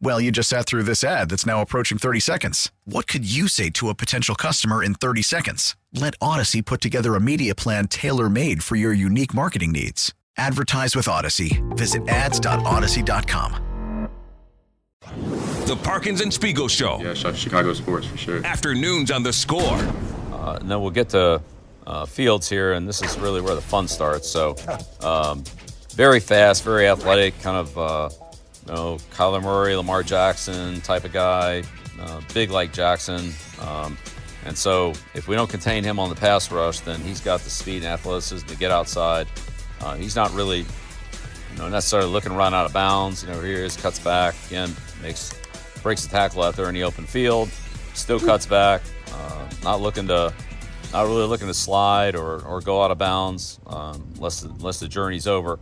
Well, you just sat through this ad that's now approaching 30 seconds. What could you say to a potential customer in 30 seconds? Let Audacy put together a media plan tailor made for your unique marketing needs. Advertise with Audacy. Visit ads.audacy.com. The Parkins and Spiegel Show. Yeah, Chicago sports for sure. Afternoons on the score. Uh, and then we'll get to uh, Fields here, and this is really where the fun starts. So, um, very fast, very athletic, kind of. Uh, you know, Kyler Murray, Lamar Jackson type of guy, uh, big like Jackson. Um, and so if we don't contain him on the pass rush, then he's got the speed and athleticism to get outside. Uh, he's not really, you know, necessarily looking to run out of bounds. You know, here he is, cuts back again, makes breaks the tackle out there in the open field, still cuts back, uh, not looking to, not really looking to slide or, or go out of bounds um, unless unless the journey's over.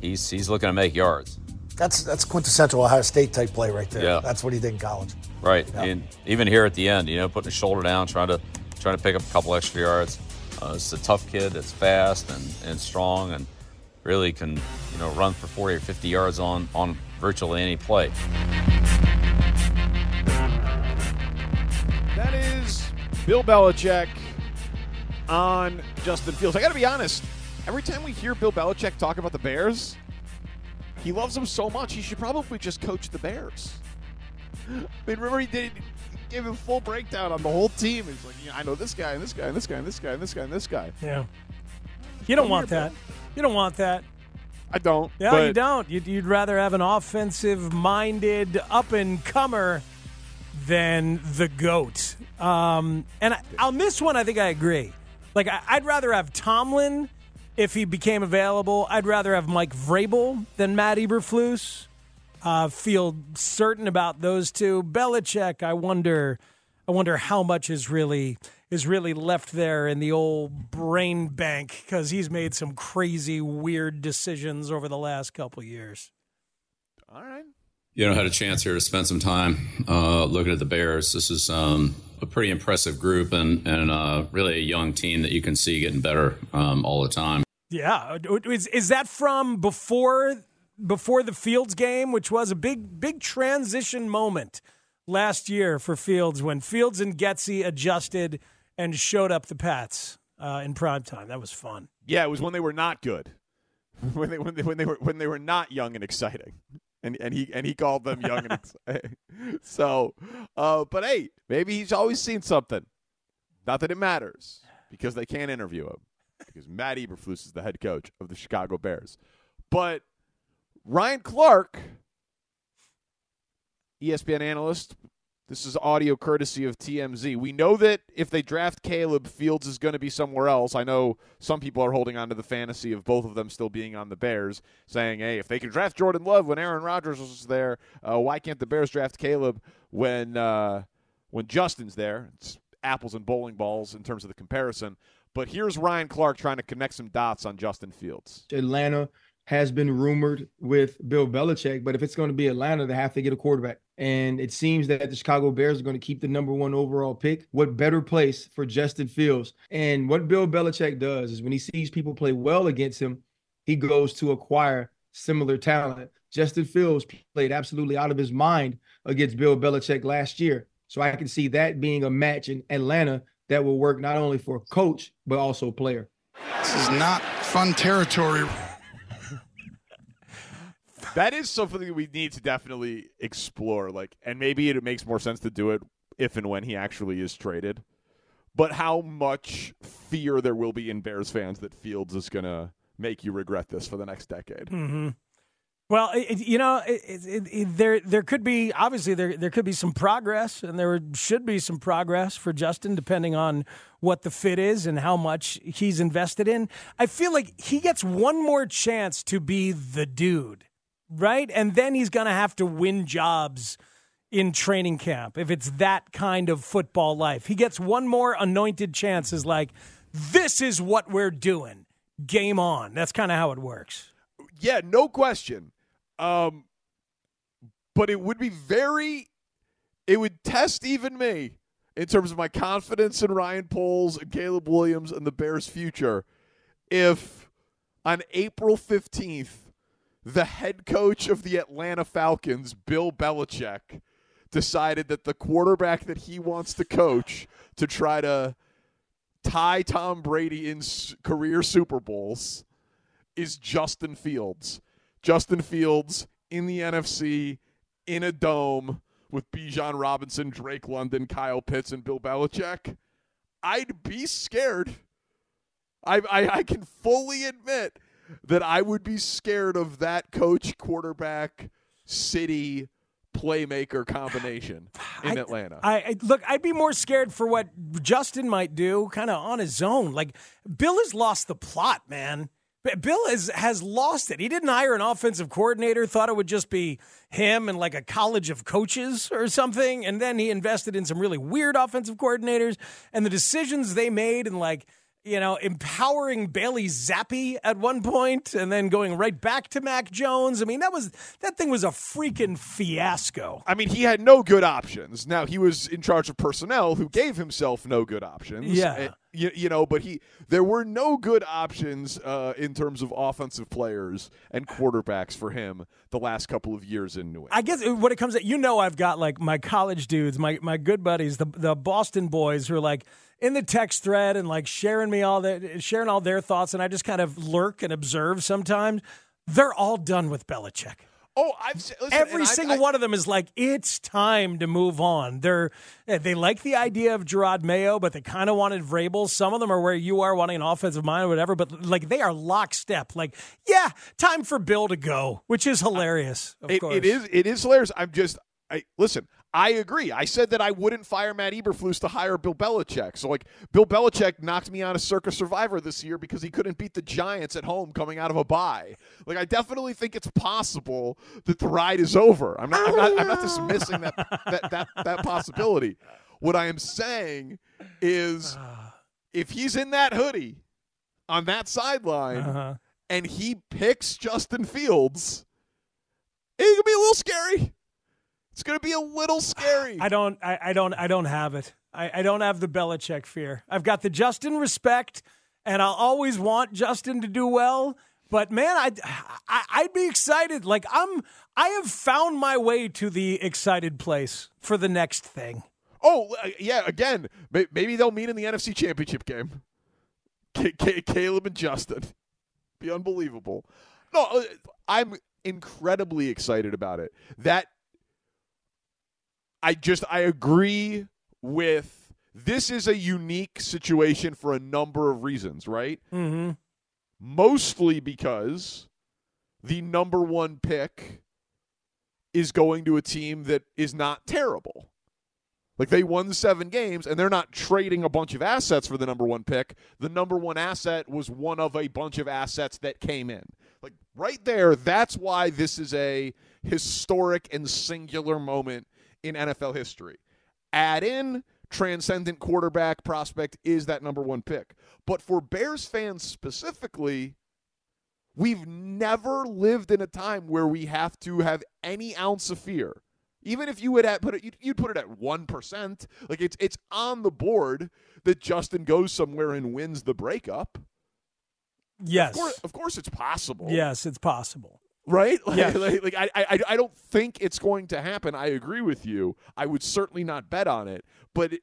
He's he's looking to make yards. That's that's quintessential Ohio State type play right there. Yeah. That's what he did in college. Right, and even here at the end, you know, putting his shoulder down, trying to trying to pick up a couple extra yards. Uh, it's a tough kid that's fast and, and strong and really can you know run for 40 or 50 yards on on virtually any play. That is Bill Belichick on Justin Fields. I got to be honest. Every time we hear Bill Belichick talk about the Bears, he loves them so much. He should probably just coach the Bears. I mean, remember he did he gave a full breakdown on the whole team. He's like, yeah, I know this guy and this guy and this guy and this guy and this guy and this guy. Yeah. You don't want that. You don't want that. I don't. Yeah, but you don't. You'd, you'd rather have an offensive-minded up-and-comer than the goat. Um, and I, on this one, I think I agree. Like, I, I'd rather have Tomlin if he became available. I'd rather have Mike Vrabel than Matt Eberflus. Uh, feel certain about those two. Belichick, I wonder. I wonder how much is really is really left there in the old brain bank because he's made some crazy, weird decisions over the last couple years. All right. You know, had a chance here to spend some time uh, looking at the Bears. This is um, a pretty impressive group and and uh, really a young team that you can see getting better um, all the time. Yeah, is, is that from before before the Fields game, which was a big big transition moment last year for Fields when Fields and Getsy adjusted and showed up the Pats uh, in prime time. That was fun. Yeah, it was when they were not good. when they when they when they were when they were not young and exciting. And and he and he called them young. So, uh, but hey, maybe he's always seen something. Not that it matters because they can't interview him because Matt Eberflus is the head coach of the Chicago Bears. But Ryan Clark, ESPN analyst, this is audio courtesy of TMZ. We know that if they draft Caleb, Fields is going to be somewhere else. I know some people are holding on to the fantasy of both of them still being on the Bears, saying, hey, if they can draft Jordan Love when Aaron Rodgers was there, uh, why can't the Bears draft Caleb when, uh, when Justin's there? It's apples and bowling balls in terms of the comparison. But here's Ryan Clark trying to connect some dots on Justin Fields. Atlanta has been rumored with Bill Belichick, but if it's going to be Atlanta, they have to get a quarterback. And it seems that the Chicago Bears are going to keep the number one overall pick. What better place for Justin Fields? And what Bill Belichick does is when he sees people play well against him, he goes to acquire similar talent. Justin Fields played absolutely out of his mind against Bill Belichick last year. So I can see that being a match in Atlanta that will work not only for coach, but also player. This is not fun territory. That is something we need to definitely explore. Like, and maybe it makes more sense to do it if and when he actually is traded. but how much fear there will be in Bears fans that Fields is going to make you regret this for the next decade. Mm-hmm. Well, it, you know, it, it, there there could be obviously there there could be some progress, and there should be some progress for Justin, depending on what the fit is and how much he's invested in. I feel like he gets one more chance to be the dude, right? And then he's going to have to win jobs in training camp if it's that kind of football life. He gets one more anointed chance. Is like, this is what we're doing. Game on. That's kind of how it works. Yeah, no question. Um, but it would be very, it would test even me in terms of my confidence in Ryan Poles and Caleb Williams and the Bears' future if on April 15th, the head coach of the Atlanta Falcons, Bill Belichick, decided that the quarterback that he wants to coach to try to tie Tom Brady in career Super Bowls is Justin Fields. Justin Fields in the NFC in a dome with Bijan Robinson, Drake London, Kyle Pitts, and Bill Belichick, I'd be scared. I, I, I can fully admit that I would be scared of that coach, quarterback, city, playmaker combination in I, Atlanta. I, I, look, I'd be more scared for what Justin might do, kind of on his own. Like Bill has lost the plot, man. Bill has has lost it. He didn't hire an offensive coordinator, thought it would just be him and like a college of coaches or something, and then he invested in some really weird offensive coordinators and the decisions they made and like you know, empowering Bailey Zappe at one point and then going right back to Mac Jones. I mean, that was that thing was a freaking fiasco. I mean, he had no good options. Now he was in charge of personnel who gave himself no good options. Yeah. And, you, you know, but he there were no good options uh, in terms of offensive players and quarterbacks for him the last couple of years in New England. I guess when it comes to you know, I've got like my college dudes, my my good buddies, the the Boston boys who are like in the text thread and like sharing me all that, sharing all their thoughts, and I just kind of lurk and observe sometimes. They're all done with Belichick. Oh, I've listen, every single I, one of them is like it's time to move on. They're eh, they like the idea of Jerod Mayo, but they kind of wanted Vrabel. Some of them are where you are wanting an offensive mind or whatever, but like they are lockstep. Like, yeah, time for Bill to go, which is hilarious. Of it, course, it is. It is hilarious. I'm just. I listen. I agree. I said that I wouldn't fire Matt Eberflus to hire Bill Belichick. So, like, Bill Belichick knocked me on a Circa Survivor this year because he couldn't beat the Giants at home coming out of a bye. Like, I definitely think it's possible that the ride is over. I'm not. I'm not, I'm not dismissing that, that that that possibility. What I am saying is, if he's in that hoodie on that sideline uh-huh. and he picks Justin Fields, it could be a little scary. It's going to be a little scary. I don't. I, I don't. I don't have it. I, I don't have the Belichick fear. I've got the Justin respect, and I'll always want Justin to do well. But man, I'd I, I'd be excited. Like I'm. I have found my way to the excited place for the next thing. Oh yeah, again, maybe they'll meet in the NFC Championship game. Caleb and Justin, be unbelievable. No, uh, I'm incredibly excited about it. That I just I agree with this is a unique situation for a number of reasons, right? Mm-hmm. Mostly because the number one pick is going to a team that is not terrible. Like they won seven games and they're not trading a bunch of assets for the number one pick. The number one asset was one of a bunch of assets that came in. Like right there, that's why this is a historic and singular moment in NFL history. Add in transcendent quarterback prospect is that number one pick. But for Bears fans specifically, we've never lived in a time where we have to have any ounce of fear. Even if you would have put it, you'd, you'd put it at one percent. Like it's it's on the board that Justin goes somewhere and wins the breakup. Yes, of course, of course it's possible. Yes, it's possible right? Like, yeah. like, like I, I, I don't think it's going to happen. I agree with you. I would certainly not bet on it, but it,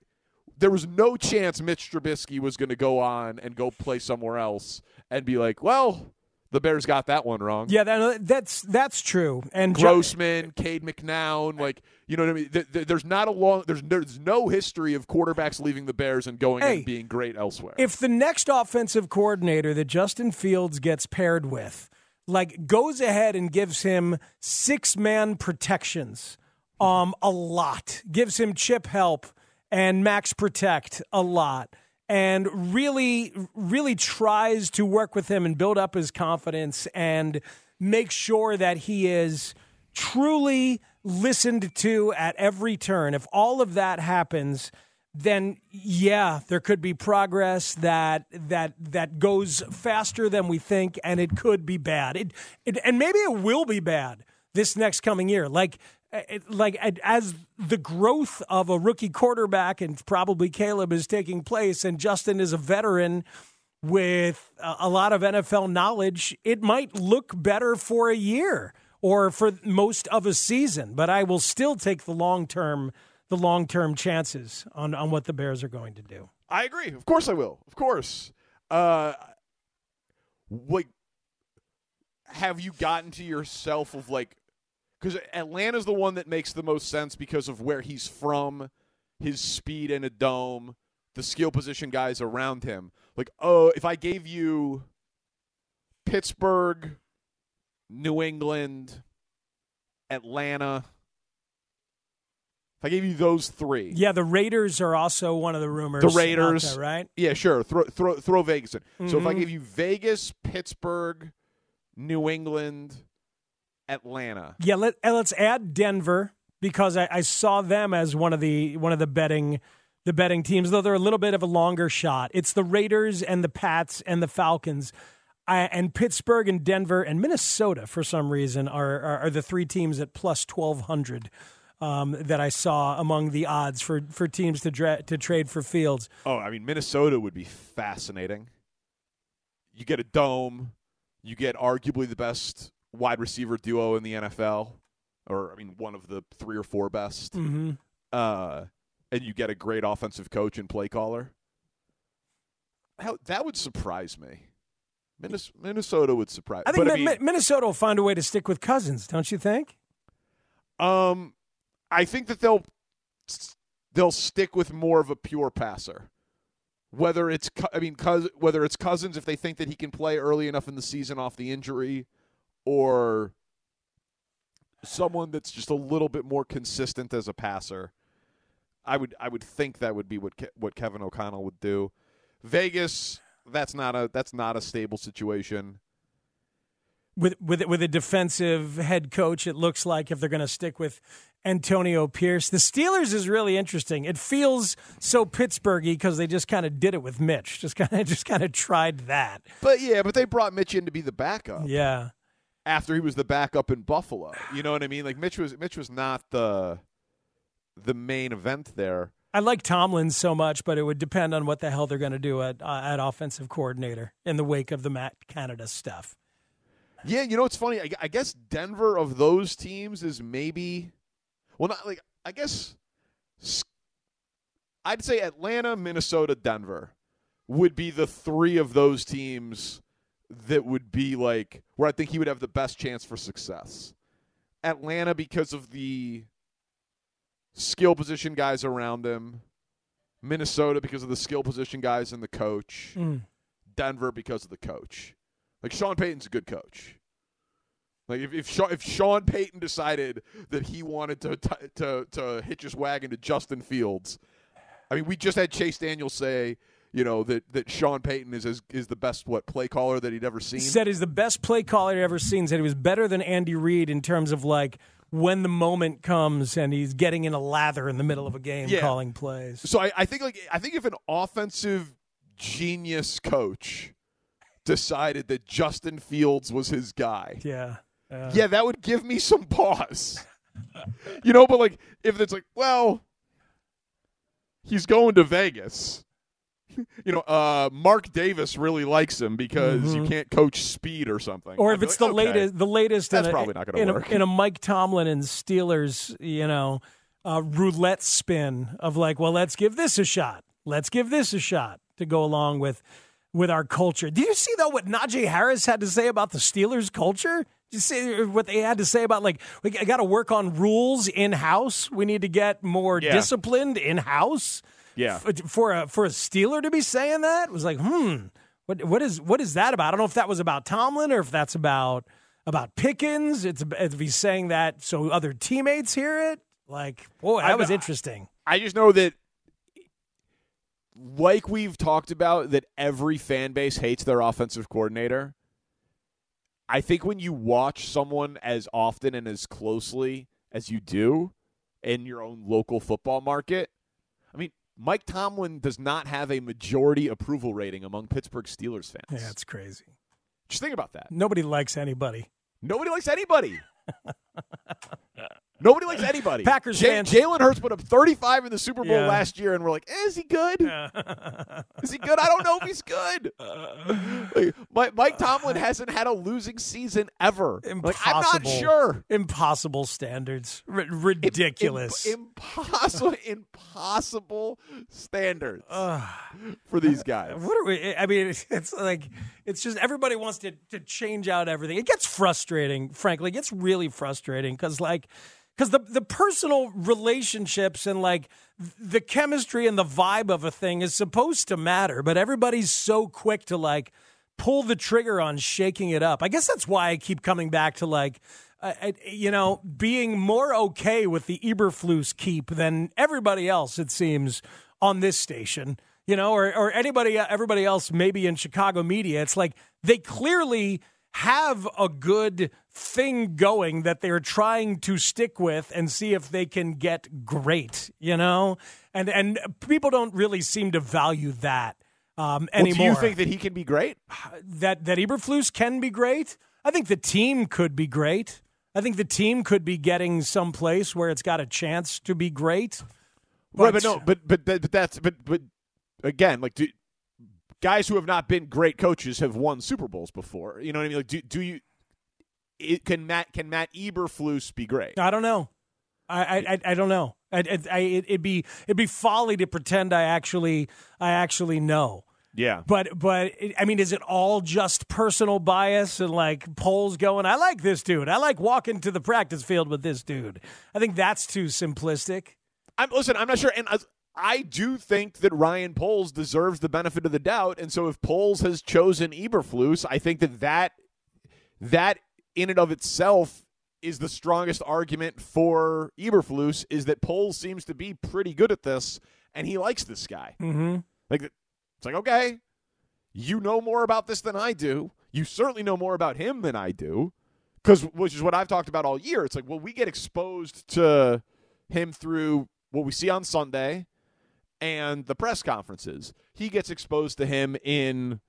there was no chance Mitch Trubisky was going to go on and go play somewhere else and be like, well, The Bears got that one wrong. Yeah, that, that's that's true. And Grossman, Cade McNown, like you know what I mean. Th- th- there's not a long. There's there's no history of quarterbacks leaving the Bears and going Hey, and being great elsewhere. if the next offensive coordinator that Justin Fields gets paired with, like goes ahead and gives him six man protections, um, a lot, gives him chip help and max protect a lot, and really, really tries to work with him and build up his confidence and make sure that he is truly listened to at every turn. If all of that happens, then yeah, there could be progress that that that goes faster than we think, and it could be bad. It, it and maybe it will be bad this next coming year. Like it, like eh, as the growth of a rookie quarterback and probably Caleb is taking place, and Justin is a veteran with a lot of NFL knowledge, it might look better for a year or for most of a season. But I will still take the long term the long term chances on, on what the Bears are going to do. I agree. Of course I will. Of course. Uh, like, have you gotten to yourself of like, because Atlanta's the one that makes the most sense because of where he's from, his speed in a dome, the skill position guys around him. Like, oh, if I gave you Pittsburgh, New England, Atlanta, if I gave you those three, Yeah, the Raiders are also one of the rumors. the Raiders, there, right? Yeah, sure. Throw throw throw Vegas in. So if I Mhm. give you Vegas, Pittsburgh, New England, Atlanta, Yeah, let let's add Denver because I, I saw them as one of the one of the betting the betting teams, though they're a little bit of a longer shot. It's the Raiders and the Pats and the Falcons. I, and Pittsburgh and Denver and Minnesota, for some reason, are, are, are the three teams at plus 1,200 um, that I saw among the odds for, for teams to, dra- to trade for Fields. Oh, I mean Minnesota would be fascinating. You get a dome, you get arguably the best wide receiver duo in the NFL, or I mean one of the three or four best. Mhm. Uh, and you get a great offensive coach and play caller. How, that would surprise me. Minnesota would surprise. I think but, I mean, Minnesota will find a way to stick with Cousins, don't you think? Um, I think that they'll they'll stick with more of a pure passer. Whether it's, I mean, whether it's Cousins if they think that he can play early enough in the season off the injury, or someone that's just a little bit more consistent as a passer. I would I would think that would be what Ke- what Kevin O'Connell would do. Vegas, that's not a that's not a stable situation. With with with a defensive head coach, it looks like if they're going to stick with Antonio Pierce, the Steelers is really interesting. It feels so Pittsburghy because they just kind of did it with Mitch, just kind of just kind of tried that. But yeah, but they brought Mitch in to be the backup. Yeah, after he was the backup in Buffalo. You know what I mean? Like Mitch was Mitch was not the the main event there. I like Tomlin so much, but it would depend on what the hell they're going to do at uh, at offensive coordinator in the wake of the Matt Canada stuff. Yeah, you know what's funny? I, I guess Denver of those teams is maybe well, not like I guess I'd say Atlanta, Minnesota, Denver would be the three of those teams that would be like where I think he would have the best chance for success. Atlanta because of the skill position guys around him. Minnesota because of the skill position guys and the coach. Mm. Denver because of the coach. Like Sean Payton's a good coach. Like if if Sean, if Sean Payton decided that he wanted to t- to to hitch his wagon to Justin Fields, I mean, we just had Chase Daniels say, you know, that that Sean Payton is is, is the best what play caller that he'd ever seen. He Said he's the best play caller he'd ever seen. Said he was better than Andy Reid in terms of like when the moment comes and he's getting in a lather in the middle of a game Yeah. calling plays. So I, I think like I think if an offensive genius coach decided that Justin Fields was his guy, Yeah. Uh, yeah, that would give me some pause. you know, but like if it's like, well, he's going to Vegas. You know, uh, Mark Davis really likes him because you Mhm. can't coach speed or something. Or I'd if it's like, the okay. latest, the latest That's in a, probably not gonna work. A, in a Mike Tomlin and Steelers, you know, uh, roulette spin of like, well, let's give this a shot. Let's give this a shot to go along with with our culture. Did you see though what Najee Harris had to say about the Steelers culture? Did you see what they had to say about like we got to work on rules in house. We need to get more Yeah. disciplined in house. Yeah. For a for a Steeler to be saying that was like, hmm, what what is what is that about? I don't know if that was about Tomlin or if that's about about Pickens. It's if he's saying that so other teammates hear it. Like, boy, that I- was interesting. I just know that, like we've talked about, that every fan base hates their offensive coordinator. I think when you watch someone as often and as closely as you do in your own local football market, I mean, Mike Tomlin does not have a majority approval rating among Pittsburgh Steelers fans. Yeah, it's crazy. Just think about that. Nobody likes anybody. Nobody likes anybody. Nobody likes anybody. Packers Ja- fans- Jalen Hurts put up 35 in the Super Bowl Yeah. last year, and we're like, eh, is he good? is he good? I don't know if he's good. Like, Mike, Mike Tomlin hasn't had a losing season ever. Like, I'm not Impossible. sure. Impossible standards. R- ridiculous. Im- impossible, impossible standards for these guys. What are we? I mean, it's, it's like it's just everybody wants to to change out everything. It gets frustrating, frankly. It gets really frustrating because like because the the personal relationships and like the chemistry and the vibe of a thing is supposed to matter, but everybody's so quick to like pull the trigger on shaking it up. I guess that's why I keep coming back to like. Uh, uh, you know, being more okay with the Eberflus keep than everybody else, it seems, on this station you know, or, or anybody, everybody else maybe in Chicago media. It's like they clearly have a good thing going that they're trying to stick with and see if they can get great, you know? And and people don't really seem to value that um, Well, anymore. do you think that he can be great? that that Eberflus can be great? I think the team could be great. I think the team could be getting someplace where it's got a chance to be great. right, but no, but but but that's but but again, like do, guys who have not been great coaches have won Super Bowls before. You know what I mean? Like, do do you? It, can Matt can Matt Eberflus be great? I don't know. I I, I, don't know. I, I, I it'd be it'd be folly to pretend I actually I actually know. Yeah, But but I mean, is it all just personal bias and like polls going? I like this dude. I like walking to the practice field with this dude. I think that's too simplistic. I'm listen. I'm not sure, and as, I do think that Ryan Poles deserves the benefit of the doubt, and so if Poles has chosen Eberflus, I think that that that in and of itself is the strongest argument for Eberflus is that Poles seems to be pretty good at this, and he likes this guy. Mm-hmm. Like it's like okay, you know more about this than I do. You certainly know more about him than I do, because which is what I've talked about all year. It's like well, we get exposed to him through what we see on Sunday and the press conferences. He gets exposed to him in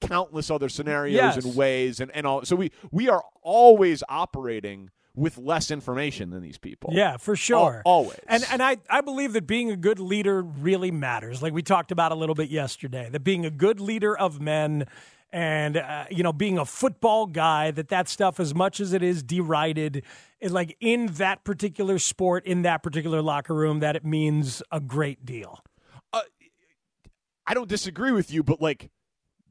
countless other scenarios Yes. and ways and, and all so we we are always operating with less information than these people. Yeah, for sure. Al- always. And and I, I believe that being a good leader really matters. Like we talked about a little bit yesterday, that being a good leader of men and uh, you know being a football guy that that stuff as much as it is derided is like in that particular sport in that particular locker room that it means a great deal. I don't disagree with you, but like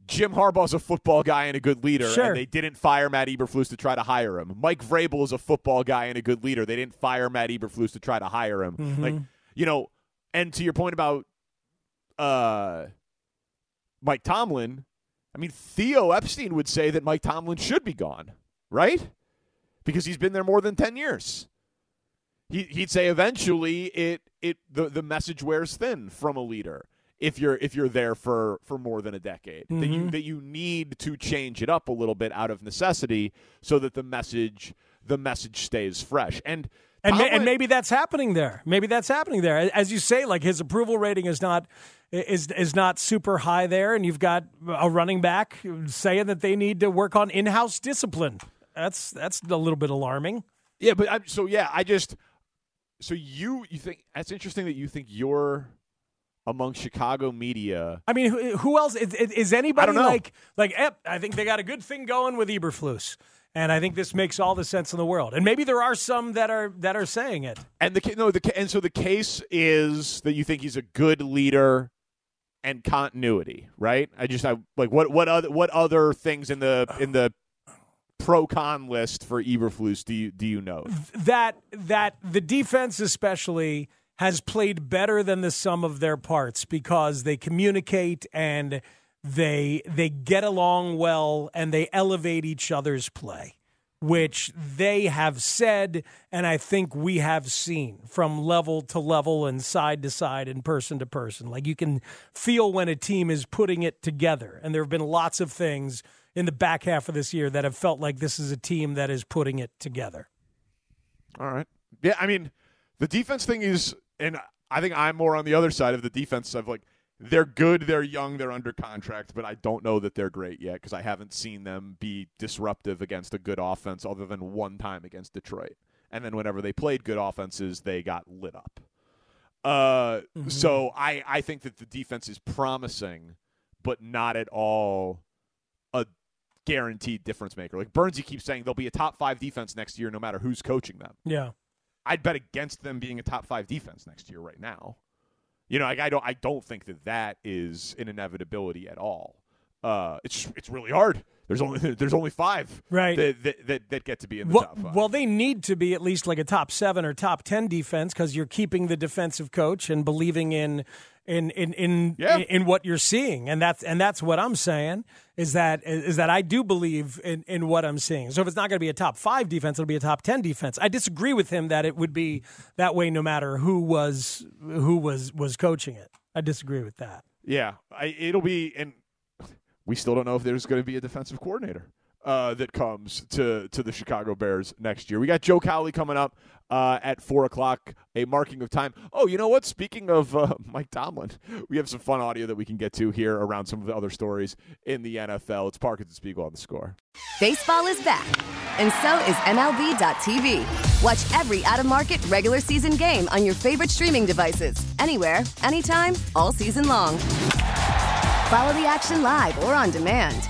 Jim Harbaugh's a football guy and a good leader, Sure. and they didn't fire Matt Eberflus to try to hire him. Mike Vrabel is a football guy and a good leader. They didn't fire Matt Eberflus to try to hire him. Mhm. Like you know, and to your point about uh, Mike Tomlin, I mean Theo Epstein would say that Mike Tomlin should be gone, right? Because he's been there more than ten years. He, he'd say eventually it it the, the message wears thin from a leader if you're if you're there for for more than a decade that you Mhm. that you need to change it up a little bit out of necessity so that the message the message stays fresh and And, and maybe that's happening there. Maybe that's happening there. As you say, like his approval rating is not is is not super high there, and you've got a running back saying that they need to work on in house discipline. That's that's a little bit alarming. yeah but I'm, so yeah I just so you you think that's interesting that you think you're among Chicago media I mean, who, who else is, is- anybody I like like? Ep, I think they got a good thing going with Eberflus, and I think this makes all the sense in the world. And maybe there are some that are that are saying it. And the no, the and so the case is that you think he's a good leader, and continuity, right? I just I like what what other what other things in the in the pro con list for Eberflus do you do you know? That that the defense especially has played better than the sum of their parts because they communicate and they they get along well and they elevate each other's play which they have said and I think we have seen from level to level and side to side and person to person. Like you can feel when a team is putting it together. And there have been lots of things in the back half of this year that have felt like this is a team that is putting it together. All right. Yeah, I mean, the defense thing is and I think I'm more on the other side of the defense of like they're good, they're young, they're under contract, but I don't know that they're great yet because I haven't seen them be disruptive against a good offense other than one time against Detroit. And then whenever they played good offenses, they got lit up. Uh, mm-hmm. So I, I think that the defense is promising, but not at all a guaranteed difference maker. Like Bernsey keeps saying they'll be a top five defense next year no matter who's coaching them. Yeah. I'd bet against them being a top five defense next year right now. You know, like I don't I don't think that that is an inevitability at all. Uh, it's it's really hard. There's only there's only five right that, that, that, that get to be in the well, top five. Well, they need to be at least like a top seven or top ten defense because you're keeping the defensive coach and believing in in in in, yeah. in, in what you're seeing, and that's and that's what I'm saying is that is that I do believe in in what I'm seeing. So if it's not going to be a top five defense, it'll be a top ten defense. I disagree with him that it would be that way no matter who was who was was coaching it. I disagree with that. Yeah, I, it'll be, and we still don't know if there's going to be a defensive coordinator uh, that comes to to the Chicago Bears next year. We got Joe Cowley coming up uh, at four o'clock, a marking of time. Oh, you know what? Speaking of uh, Mike Tomlin, we have some fun audio that we can get to here around some of the other stories in the NFL. It's Parkins and Spiegel on the score. Baseball is back, and so is MLB.tv. Watch every out of market regular season game on your favorite streaming devices, anywhere, anytime, all season long. Follow the action live or on demand